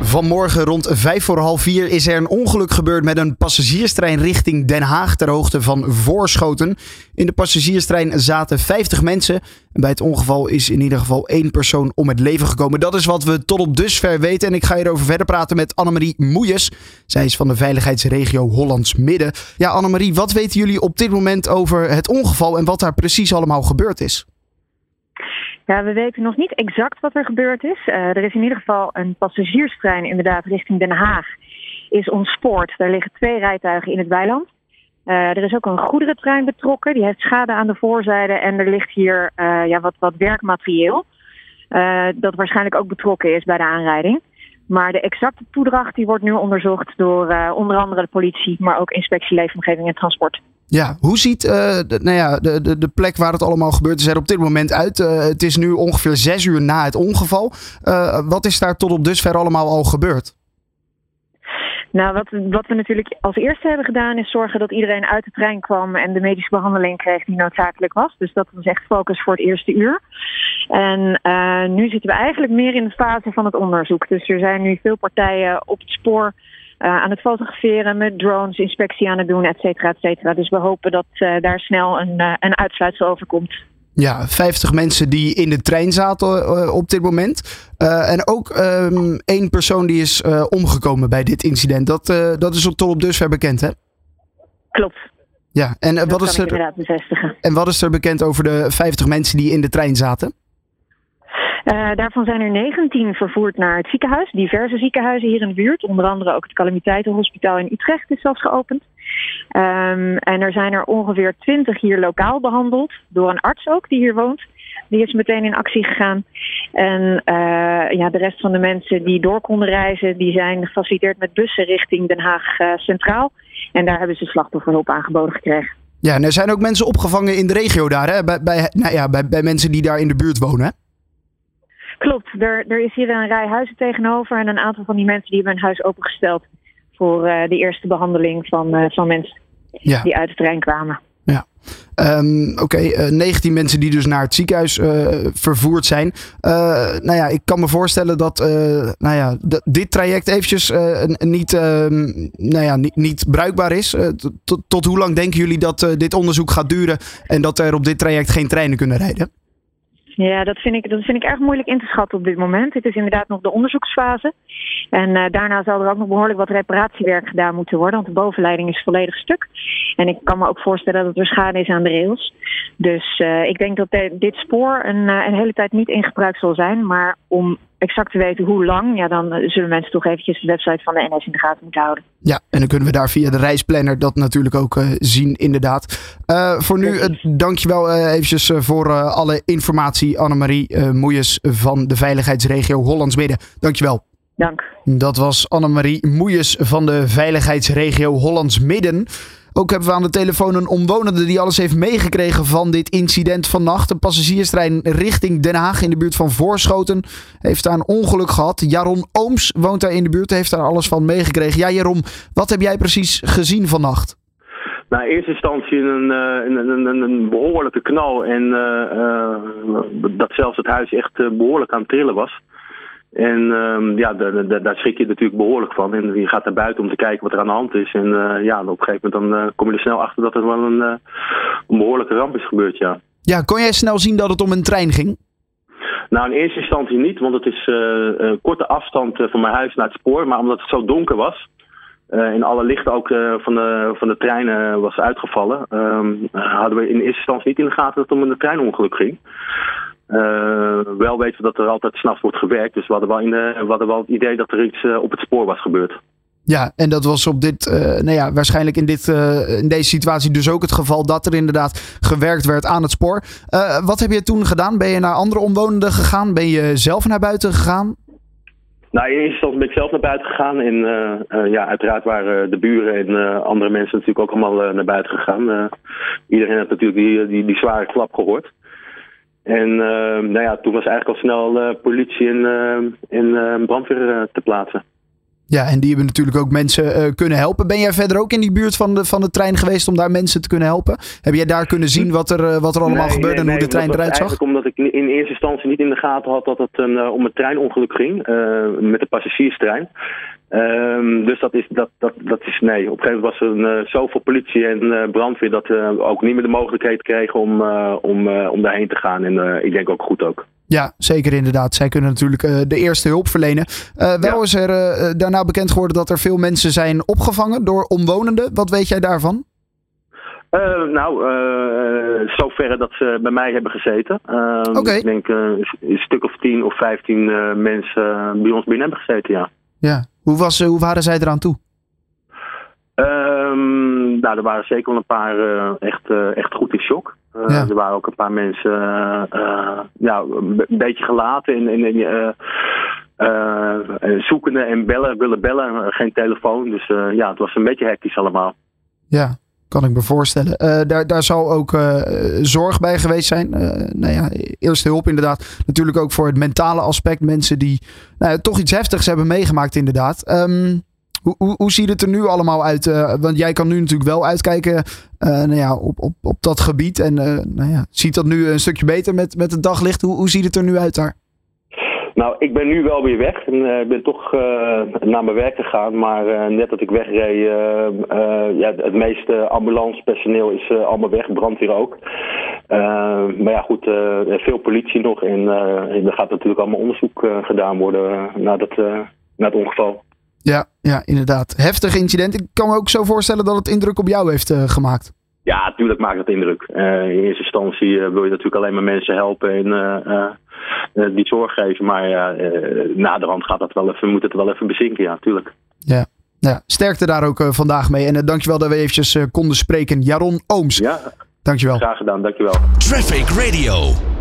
Vanmorgen rond vijf voor half vier is er een ongeluk gebeurd met een passagierstrein richting Den Haag ter hoogte van Voorschoten. In de passagierstrein zaten 50 mensen. En bij het ongeval is in ieder geval één persoon om het leven gekomen. Dat is wat we tot op dusver weten. En ik ga hierover verder praten met Annemarie Moejes. Zij is van de veiligheidsregio Hollands Midden. Ja, Annemarie, wat weten jullie op dit moment over het ongeval en wat daar precies allemaal gebeurd is? Ja, we weten nog niet exact wat er gebeurd is. Uh, er is in ieder geval een passagierstrein inderdaad richting Den Haag is ontspoord. Daar liggen twee rijtuigen in het weiland. Uh, er is ook een goederentrein betrokken. Die heeft schade aan de voorzijde. En er ligt hier uh, ja, wat, wat werkmaterieel. dat waarschijnlijk ook betrokken is bij de aanrijding. Maar de exacte toedracht die wordt nu onderzocht door onder andere de politie, maar ook inspectie leefomgeving en transport. Ja, hoe ziet uh, de, nou ja, de, de, de plek waar het allemaal gebeurt is er op dit moment uit? Uh, het is nu ongeveer zes uur na het ongeval. Uh, wat is daar tot op dusver allemaal al gebeurd? Nou, wat, wat we natuurlijk als eerste hebben gedaan is zorgen dat iedereen uit de trein kwam en de medische behandeling kreeg die noodzakelijk was. Dus dat was echt focus voor het eerste uur. En nu zitten we eigenlijk meer in de fase van het onderzoek. Dus er zijn nu veel partijen op het spoor uh, aan het fotograferen, met drones, inspectie aan het doen, et cetera, et cetera. Dus we hopen dat uh, daar snel een, uh, een uitsluitsel over komt. Ja, 50 mensen die in de trein zaten op dit moment. en ook um, één persoon die is omgekomen bij dit incident. Dat, dat is tot op dusver bekend, hè? Klopt. Ja, en wat, is er, en wat is er bekend over de 50 mensen die in de trein zaten? Uh, daarvan zijn er 19 vervoerd naar het ziekenhuis. Diverse ziekenhuizen hier in de buurt. Onder andere ook het Calamiteitenhospitaal in Utrecht is zelfs geopend. Um, en er zijn er ongeveer 20 hier lokaal behandeld. Door een arts ook die hier woont. Die is meteen in actie gegaan. En uh, ja, de rest van de mensen die door konden reizen, die zijn gefaciliteerd met bussen richting Den Haag uh, Centraal. En daar hebben ze slachtofferhulp aangeboden gekregen. Ja, en er zijn ook mensen opgevangen in de regio daar, hè? Bij, bij, nou ja, bij, bij mensen die daar in de buurt wonen. Hè? Klopt, er, er is hier een rij huizen tegenover en een aantal van die mensen die hebben hun huis opengesteld voor uh, de eerste behandeling van, uh, van mensen ja. die uit de trein kwamen. Ja, um, oké. Okay, uh, 19 mensen die dus naar het ziekenhuis vervoerd zijn. Nou ja, ik kan me voorstellen dat nou ja, dit traject eventjes niet, nou ja, niet, niet bruikbaar is. tot, tot hoe lang denken jullie dat dit onderzoek gaat duren en dat er op dit traject geen treinen kunnen rijden? Ja, dat vind, ik, dat vind ik erg moeilijk in te schatten op dit moment. Het is inderdaad nog de onderzoeksfase. En uh, daarna zal er ook nog behoorlijk wat reparatiewerk gedaan moeten worden. Want de bovenleiding is volledig stuk. En ik kan me ook voorstellen dat er schade is aan de rails. Dus uh, ik denk dat de, dit spoor een, uh, een hele tijd niet in gebruik zal zijn. Maar om exact te weten hoe lang, ja, dan zullen mensen toch eventjes de website van de NS in de gaten moeten houden. Ja, en dan kunnen we daar via de reisplanner dat natuurlijk ook uh, zien, inderdaad. Voor nu, dankjewel eventjes voor alle informatie, Annemarie Moejes van de veiligheidsregio Hollands Midden. Dankjewel. Dank. Dat was Annemarie Moejes van de veiligheidsregio Hollands Midden. Ook hebben we aan de telefoon een omwonende die alles heeft meegekregen van dit incident vannacht. Een passagierstrein richting Den Haag in de buurt van Voorschoten heeft daar een ongeluk gehad. Jaron Ooms woont daar in de buurt, heeft daar alles van meegekregen. Ja, Jaron, wat heb jij precies gezien vannacht? Nou, in eerste instantie een, een, een, een behoorlijke knal en uh, uh, dat zelfs het huis echt behoorlijk aan het trillen was. En um, ja, daar, schrik je natuurlijk behoorlijk van. En je gaat naar buiten om te kijken wat er aan de hand is. En uh, ja, op een gegeven moment dan, uh, kom je er snel achter dat er wel een, uh, een behoorlijke ramp is gebeurd, ja. Ja, kon jij snel zien dat het om een trein ging? Nou, in eerste instantie niet, want het is een korte afstand van mijn huis naar het spoor. Maar omdat het zo donker was en alle lichten ook van, de, van de trein was uitgevallen... Um, hadden we in eerste instantie niet in de gaten dat het om een treinongeluk ging. Uh, wel weten we dat er altijd s'nachts wordt gewerkt. Dus we hadden wel, in we hadden wel het idee dat er iets uh, op het spoor was gebeurd. Ja, en dat was op dit, uh, nou ja, waarschijnlijk in, dit, in deze situatie dus ook het geval dat er inderdaad gewerkt werd aan het spoor. wat heb je toen gedaan? Ben je naar andere omwonenden gegaan? Ben je zelf naar buiten gegaan? Nou, in eerste instantie ben ik zelf naar buiten gegaan. En ja, uiteraard waren de buren en andere mensen natuurlijk ook allemaal naar buiten gegaan. iedereen heeft natuurlijk die, die, die zware klap gehoord. En uh, nou ja, toen was eigenlijk al snel uh, politie en, uh, en brandweer te plaatsen. Ja, en die hebben natuurlijk ook mensen kunnen helpen. Ben jij verder ook in die buurt van de, van de trein geweest om daar mensen te kunnen helpen? Heb jij daar kunnen zien wat er, wat er allemaal gebeurde en hoe de trein eruit zag? omdat ik in eerste instantie niet in de gaten had dat het een, om een treinongeluk ging met de passagierstrein. Um, dus dat is, dat, dat, dat is nee. Op een gegeven moment was er uh, zoveel politie en uh, brandweer dat we uh, ook niet meer de mogelijkheid kregen om, om, om daarheen te gaan. En ik denk ook goed ook. Ja, zeker inderdaad. Zij kunnen natuurlijk de eerste hulp verlenen. wel ja. is er daarna bekend geworden dat er veel mensen zijn opgevangen door omwonenden. Wat weet jij daarvan? nou, zoverre dat ze bij mij hebben gezeten. Okay. Ik denk een stuk of tien of vijftien mensen bij ons binnen hebben gezeten, ja. Ja, hoe, was, hoe waren zij eraan toe? Um, nou, er waren zeker wel een paar uh, echt, uh, echt goed in shock. Uh, ja. Er waren ook een paar mensen ja, een beetje gelaten in, in, in zoekende en bellen, willen bellen, geen telefoon. Dus ja, het was een beetje hectisch allemaal. Ja, kan ik me voorstellen. Uh, daar, daar zal ook uh, zorg bij geweest zijn. Uh, nou ja, eerste hulp inderdaad. Natuurlijk ook voor het mentale aspect. Mensen die nou toch iets heftigs hebben meegemaakt inderdaad. Um, hoe, hoe, hoe, ziet het er nu allemaal uit? want jij kan nu natuurlijk wel uitkijken nou ja, op, op, op dat gebied. En nou ja, ziet dat nu een stukje beter met, met het daglicht? Hoe, hoe ziet het er nu uit daar? Nou, ik ben nu wel weer weg. En, ik ben toch uh, naar mijn werk gegaan. Maar uh, net dat ik wegreed, ja, het meeste ambulancepersoneel is allemaal weg. Brandweer ook. maar ja, goed, veel politie nog. En er gaat natuurlijk allemaal onderzoek gedaan worden naar, dat, naar het ongeval. Ja, ja, inderdaad. Heftig incident. Ik kan me ook zo voorstellen dat het indruk op jou heeft gemaakt. Ja, natuurlijk maakt het indruk. in eerste instantie wil je natuurlijk alleen maar mensen helpen en uh, die zorg geven. Maar ja, uh, naderhand gaat dat wel even, moet het wel even bezinken, ja, natuurlijk. Ja. Ja, sterkte daar ook uh, vandaag mee. En uh, dankjewel dat we eventjes konden spreken. Jaron Ooms. Ja, dankjewel. Graag gedaan, dankjewel. Traffic Radio.